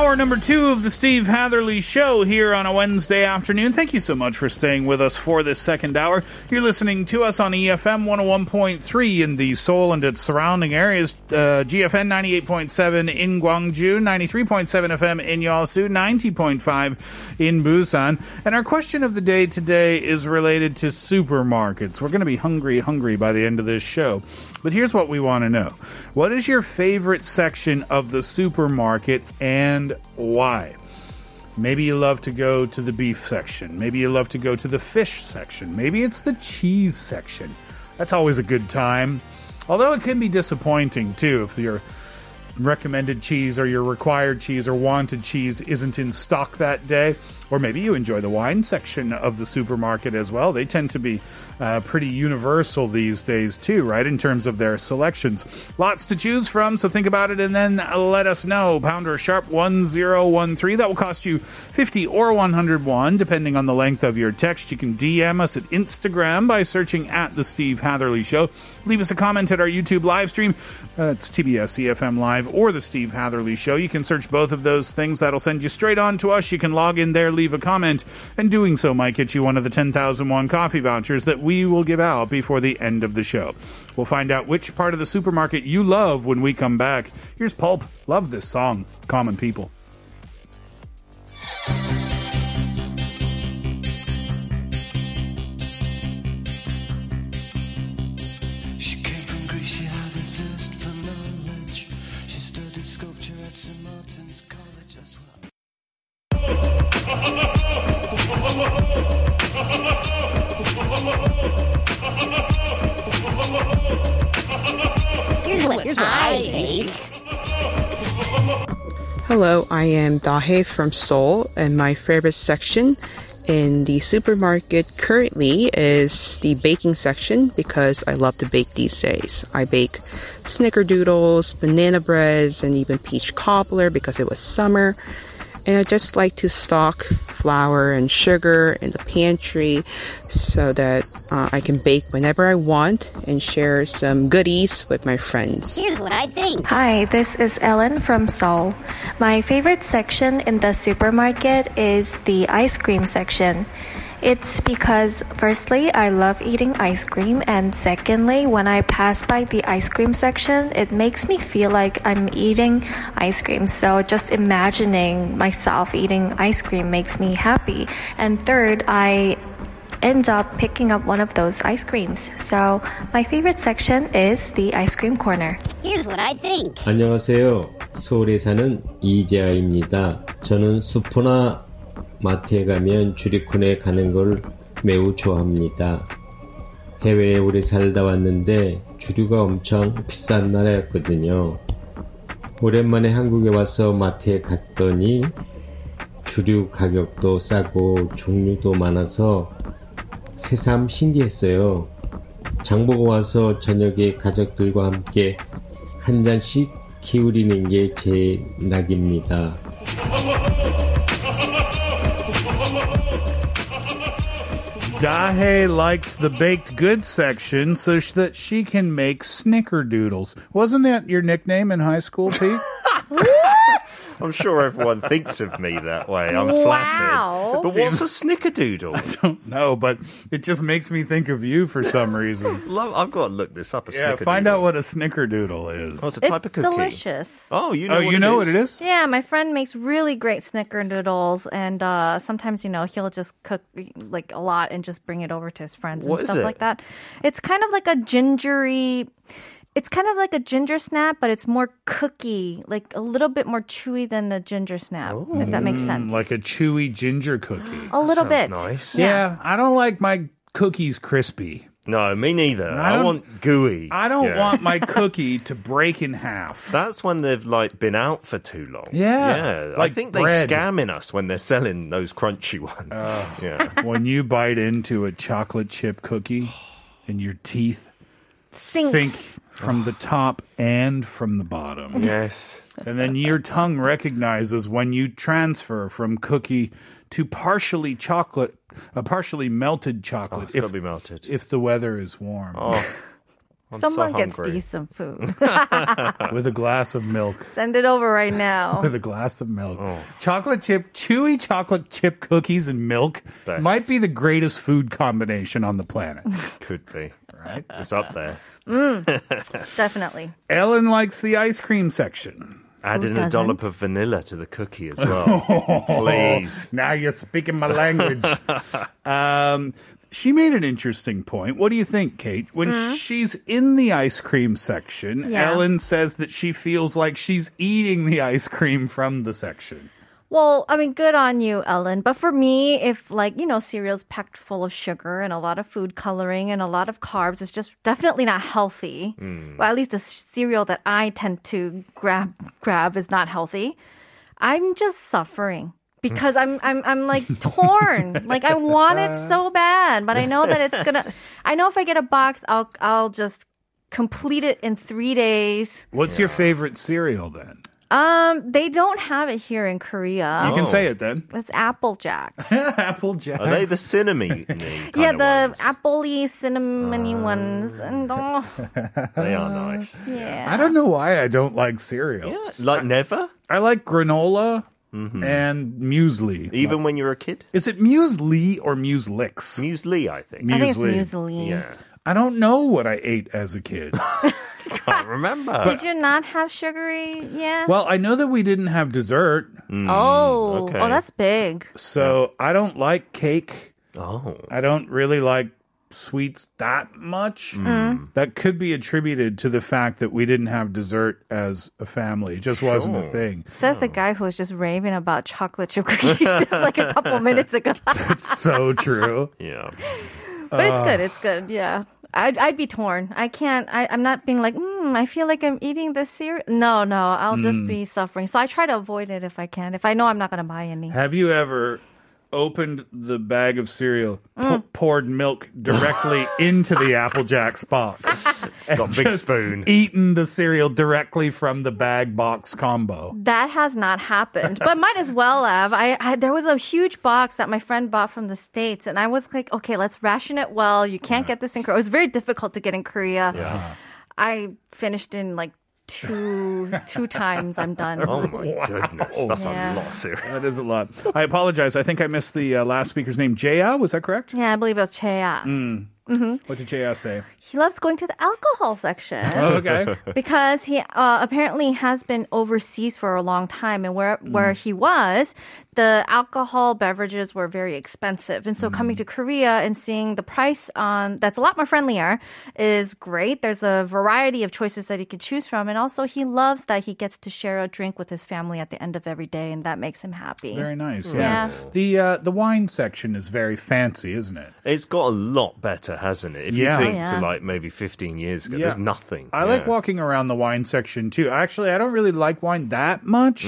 Hour number two of the Steve Hatherly Show here on a Wednesday afternoon. Thank you so much for staying with us for this second hour. You're listening to us on EFM 101.3 in the Seoul and its surrounding areas, uh, GFN 98.7 in Gwangju, 93.7 FM in Yeosu, 90.5 in Busan. And our question of the day today is related to supermarkets. We're going to be hungry, hungry by the end of this show. But here's what we want to know. What is your favorite section of the supermarket and why? Maybe you love to go to the beef section. Maybe you love to go to the fish section. Maybe it's the cheese section. That's always a good time. Although it can be disappointing too if your recommended cheese or your required cheese or wanted cheese isn't in stock that day. Or maybe you enjoy the wine section of the supermarket as well. They tend to be uh, pretty universal these days, too, right, in terms of their selections. Lots to choose from, so think about it and then let us know. Pounder sharp 1013. That will cost you 50 or 101, depending on the length of your text. You can DM us at Instagram by searching at The Steve Hatherly Show. Leave us a comment at our YouTube live stream. Uh, it's TBS EFM Live or The Steve Hatherly Show. You can search both of those things. That'll send you straight on to us. You can log in there, leave a comment, and doing so might get you one of the 10,000 won coffee vouchers that we will give out before the end of the show. We'll find out which part of the supermarket you love when we come back. Here's Pulp. Love this song, Common People. Here's what, here's what I think. Hello, I am Dahe from Seoul, and my favorite section in the supermarket currently is the baking section because I love to bake these days. I bake snickerdoodles, banana breads, and even peach cobbler because it was summer. And I just like to stock flour and sugar in the pantry so that uh, I can bake whenever I want and share some goodies with my friends. Here's what I think. Hi, this is Ellen from Seoul. My favorite section in the supermarket is the ice cream section. It's because, firstly, I love eating ice cream, and secondly, when I pass by the ice cream section, it makes me feel like I'm eating ice cream. So, just imagining myself eating ice cream makes me happy. And third, I end up picking up one of those ice creams. So, my favorite section is the ice cream corner. Here's what I think. 안녕하세요. 서울에 사는 이재아입니다. 저는 슈퍼나 마트에 가면 주리콘에 가는 걸 매우 좋아합니다. 해외에 오래 살다 왔는데 주류가 엄청 비싼 나라였거든요. 오랜만에 한국에 와서 마트에 갔더니 주류 가격도 싸고 종류도 많아서 새삼 신기했어요. 장보고 와서 저녁에 가족들과 함께 한 잔씩 기울이는 게 제 낙입니다. Dahe likes the baked goods section so that she can make snickerdoodles. Wasn't that your nickname in high school, Pete? I'm sure everyone thinks of me that way. I'm Wow. flattered. But what's a snickerdoodle? I don't know, but it just makes me think of you for some reason. Love- I've got to look this up. A yeah, find out what a snickerdoodle is. Oh, it's a type of cookie. delicious. Oh, you know. oh, what you know what it is? Yeah, my friend makes really great snickerdoodles, and uh, sometimes you know he'll just cook like a lot and just bring it over to his friends What and stuff it? like that. It's kind of like a gingery. It's kind of like a ginger snap, but it's more cookie, like a little bit more chewy than a ginger snap, if that makes sense. Like a chewy ginger cookie. a little bit. nice. Yeah, I don't like my cookies crispy. No, me neither. I I, don't- want gooey. I don't Yeah. want my cookie to break in half. That's when they've like been out for too long. Yeah, yeah. like I think they're scamming us when they're selling those crunchy ones. yeah. when you bite into a chocolate chip cookie and your teeth Sinks. sink from the top and from the bottom. Yes. And then your tongue recognizes when you transfer from cookie to partially chocolate, a partially melted chocolate. Oh, it's gotta be melted. If the weather is warm. Oh. I'm Someone so get. Steve some food. With a glass of milk. Send it over right now. With a glass of milk. Oh. Chocolate chip, chewy chocolate chip cookies and milk Best. might be the greatest food combination on the planet. Could be. Right? It's up there. Definitely. Ellen likes the ice cream section. Add in a dollop of vanilla to the cookie as well. Please. Now you're speaking my language. um, she made an interesting point. What do you think, Kate? When hmm? she's in the ice cream section, Yeah. Ellen says that she feels like she's eating the ice cream from the section. Well, I mean, good on you, Ellen. But for me, if like, you know, cereal's packed full of sugar and a lot of food coloring and a lot of carbs, it's just definitely not healthy. Hmm. Well, at least the cereal that I tend to grab grab is not healthy. I'm just suffering because I'm I'm I'm like torn. like I want it so bad, but I know that it's gonna I know if I get a box, I'll I'll just complete it in three days. What's your favorite cereal then? Um, they don't have it here in Korea. You can Oh. say it then. It's Apple Jacks. Apple Jacks. Are they the cinnamon? Ones? Yeah, the appley cinnamony ones. And oh, They are nice. yeah. I don't know why I don't like cereal. Yeah, like never. I like granola Mm-hmm. and muesli. Even when you're a kid. Is it muesli or mueslix? Muesli, I think. I think it's Muesli. muesli. Yeah. I don't know what I ate as a kid. Can't remember. Did you not have sugary? Yeah. well, I know that we didn't have dessert, oh, okay. oh, that's big. so I don't like cake. oh. I don't really like sweets that much. That could be attributed to the fact that we didn't have dessert as a family. It just wasn't a thing. Says the guy who was just raving about chocolate chip cookies just like a couple minutes ago. That's so true. Yeah. but it's good. It's good. Yeah. I'd, I'd be torn. I can't, I, I'm not being like, mm, I feel like I'm eating this cereal. No, no, I'll just be suffering. So I try to avoid it if I can, if I know I'm not going to buy any. Have you ever opened the bag of cereal, pou- mm. poured milk directly into the Apple Jacks box, It's got big spoon. eaten the cereal directly from the bag box combo? That has not happened, but might as well have. I, I there was a huge box that my friend bought from the states, and I was like, okay, let's ration it well. You can't get this in Korea. It was very difficult to get in Korea. Yeah. I finished in like two two times. I'm done. Oh my goodness. That's Yeah. a lot of cereal. That is a lot. I apologize. I think I missed the uh, last speaker's name. Jaya, was that correct? Yeah, I believe it was Cheya. What did Jaya say? He loves going to the alcohol section. Oh, okay. because he uh, apparently has been overseas for a long time and where where he was the alcohol beverages were very expensive and so coming to Korea and seeing the price on that's a lot more friendlier is great there's a variety of choices that he could choose from and also he loves that he gets to share a drink with his family at the end of every day and that makes him happy Very nice. Yeah. Yeah. The uh, the wine section is very fancy, isn't it? It's got a lot better, hasn't it? If Yeah. you think Oh, yeah. to like maybe 15 years ago, Yeah. there's nothing. I like walking around the wine section too. Actually, I don't really like wine that much,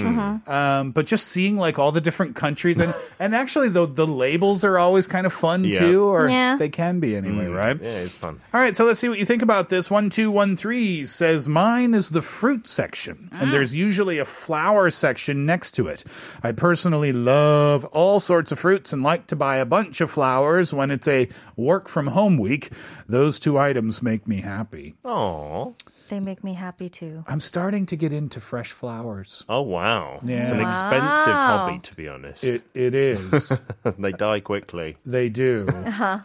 um, but just seeing like all the different countries and and actually the the labels are always kind of fun Yeah. too, or Yeah. they can be anyway, mm. right? Yeah, it's fun. All right, so let's see what you think about this. One two one three says mine is the fruit section, and ah. there's usually a flower section next to it. I personally love all sorts of fruits and like to buy a bunch of flowers when it's a work from home week. Those two items make me happy. Oh, They make me happy too. I'm starting to get into fresh flowers. Oh wow, Yeah. it's an expensive Wow. hobby to be honest. It it is. they die quickly. they do. Uh-huh.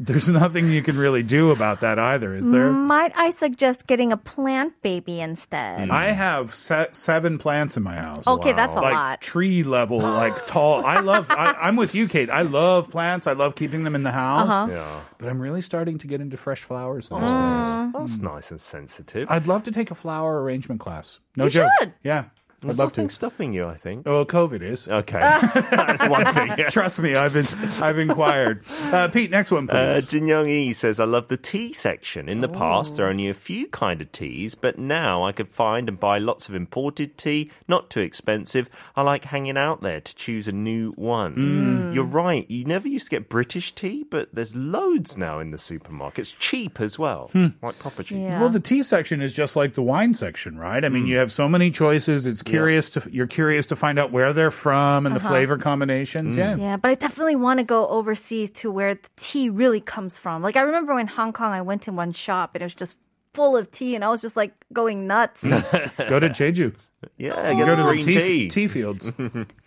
There's nothing you can really do about that either, is there? Might I suggest getting a plant baby instead? I have se- seven plants in my house. Okay, that's a like lot. tree level, like tall. I love. I, I'm with you, Kate. I love plants. I love keeping them in the house. Uh-huh. Yeah, But I'm really starting to get into fresh flowers. these days. Mm. that's nice and sensitive. I'd love to take a flower arrangement class. No You joke. should. Yeah, I'd There's love to. nothing stopping you, I think. Well, COVID is. Okay, that's one thing. Yes. Trust me, I've been, I've inquired. Uh, Pete, next one, Uh, please. Jin Young Yi says, I love the tea section. In the past, Oh. there are only a few kind of teas, but now I could find and buy lots of imported tea, not too expensive. I like hanging out there to choose a new one. Mm. You're right. You never used to get British tea, but there's loads now in the supermarket. It's cheap as well, like proper cheap. Yeah. Well, the tea section is just like the wine section, right? I mean, you have so many choices. It's curious to you're curious to find out where they're from and the uh-huh. flavor combinations. Mm. Yeah. Yeah, but I definitely want to go overseas to where the tea really comes from. Like I remember in Hong Kong, I went to one shop and it was just full of tea, and I was just like going nuts. Go to Jeju. Yeah, get Go the to the green tea, tea. tea fields.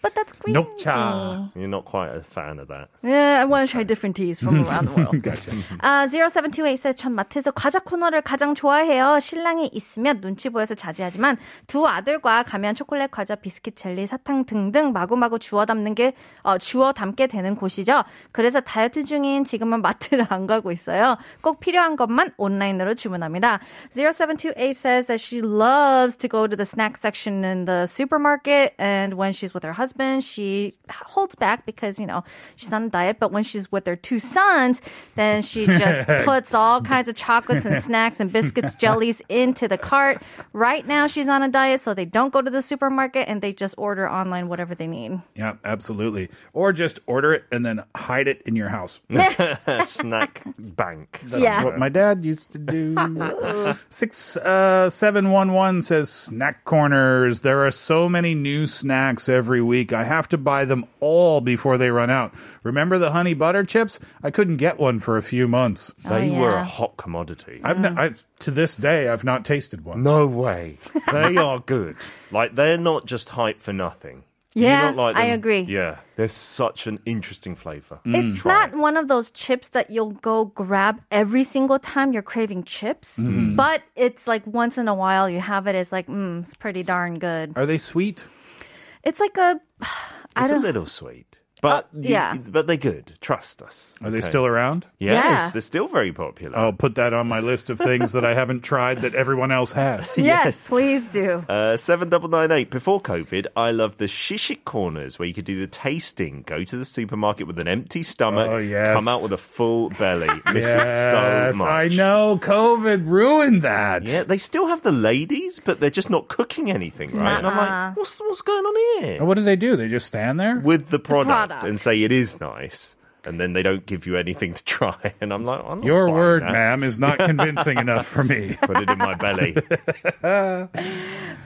but that's green Nok cha. tea. You're not quite a fan of that. Yeah, I want to try different teas from around the world. Gotcha. 아, 0728 says 전 마트에서 과자 코너를 가장 좋아해요. 신랑이 있으면 눈치 보여서 자제하지만 두 아들과 가면 초콜릿, 과자, 비스킷, 젤리, 사탕 등등 마구마구 주워 담는 게 어, 주워 담게 되는 곳이죠. 그래서 다이어트 중인 지금은 마트를 안 가고 있어요. 꼭 필요한 것만 온라인으로 주문합니다. 0728 says that she loves to go to the snack section in the supermarket and when she's with her husband, she holds back because, you know, she's on a diet, but when she's with her two sons, then she just puts all kinds of chocolates and snacks and biscuits, jellies into the cart. Right now she's on a diet, so they don't go to the supermarket and they just order online whatever they need. Yeah, absolutely. Or just order it and then hide it in your house. Snack bank. That's Yeah. what my dad used to do. Six uh, seven one one says snack corners. There are so many new snacks every week. I have to buy them all before they run out. Remember the honey butter chips? I couldn't get one for a few months. Oh, they Oh, were a hot commodity. I've, n- I've to this day I've not tasted one. No way. They are good. Like they're not just hype for nothing. Do you Yeah, like I agree. Yeah, they're such an interesting flavor. Mm. It's Try not it. one of those chips that you'll go grab every single time you're craving chips, mm-hmm. Mm-hmm. but it's like once in a while you have it. It's like, mm, it's pretty darn good. Are they sweet? It's like a, I It's a don't. little sweet, but you- yeah. but they're good. Trust us. Are they still around? Yes, Yeah. they're still very popular. I'll put that on my list of things that I haven't tried that everyone else has. yes, please do. Uh, 7998. Before COVID, I loved the shishik corners where you could do the tasting. Go to the supermarket with an empty stomach, Oh, yes. come out with a full belly. Miss it Yes, so much. I know. COVID ruined that. Yeah, they still have the ladies, but they're just not cooking anything, right? And I'm like, what's, what's going on here? What do they do? They just stand there? With the product, product. And say it is nice. And then they don't give you anything to try. And I'm like, I'm not Your word, that. ma'am, is not convincing enough for me. Put it in my belly.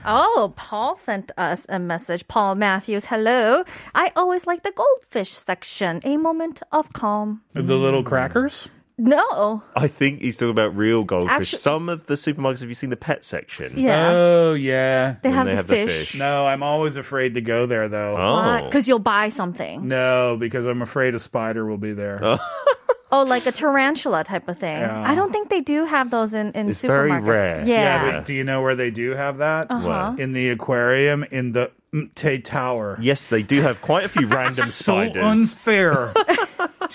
Oh, Paul sent us a message. Paul Matthews, hello. I always like the goldfish section. A moment of calm. The little crackers? No. I think he's talking about real goldfish. Actu- Some of the supermarkets, have you seen the pet section? Yeah. Oh, yeah. they when have they the have the fish. fish. No, I'm always afraid to go there, though. Oh. Because you'll buy something. No, because I'm afraid a spider will be there. Oh, like a tarantula type of thing. Yeah. I don't think they do have those in, in It's very supermarkets. rare. Yeah. Yeah, but do you know where they do have that? Uh-huh. In the aquarium in the Lotte Tower. Yes, they do have quite a few random So spiders. unfair.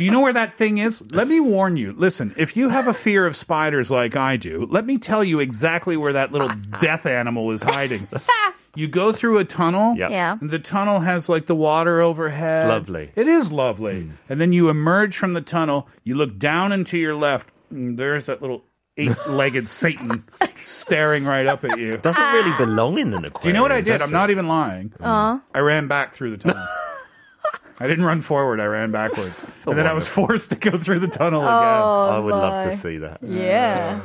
do you know where that thing is? Let me warn you. Listen, if you have a fear of spiders like I do, let me tell you exactly where that little death animal is hiding. You go through a tunnel. Yep. Yeah. And the tunnel has like the water overhead. It's lovely. It is lovely. And then you emerge from the tunnel, you look down and to your left, and there's that little eight-legged Satan staring right up at you. Doesn't really belong in an aquarium. Do you know what I did? I'm not even lying. Uh, I ran back through the tunnel. I didn't run forward. I ran backwards, and then I was forced to go through the tunnel again. I would love to see that. yeah.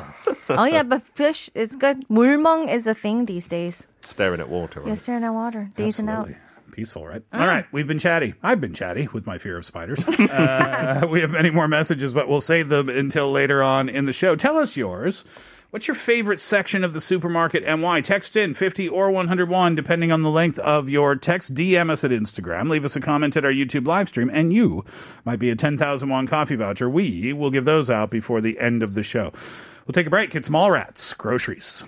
oh, yeah, but fish is good. 물멍 is a thing these days. Staring at water. Yeah, staring at water, dazing out. Absolutely. Peaceful, right? All right, we've been chatty. I've been chatty with my fear of spiders. uh, we have many more messages, but we'll save them until later on in the show. Tell us yours. What's your favorite section of the supermarket and why? Text in 50 or 101, depending on the length of your text. DM us at Instagram. Leave us a comment at our YouTube live stream, and you might be a 10,000 won coffee voucher. We will give those out before the end of the show. We'll take a break. It's Mallrat's, groceries.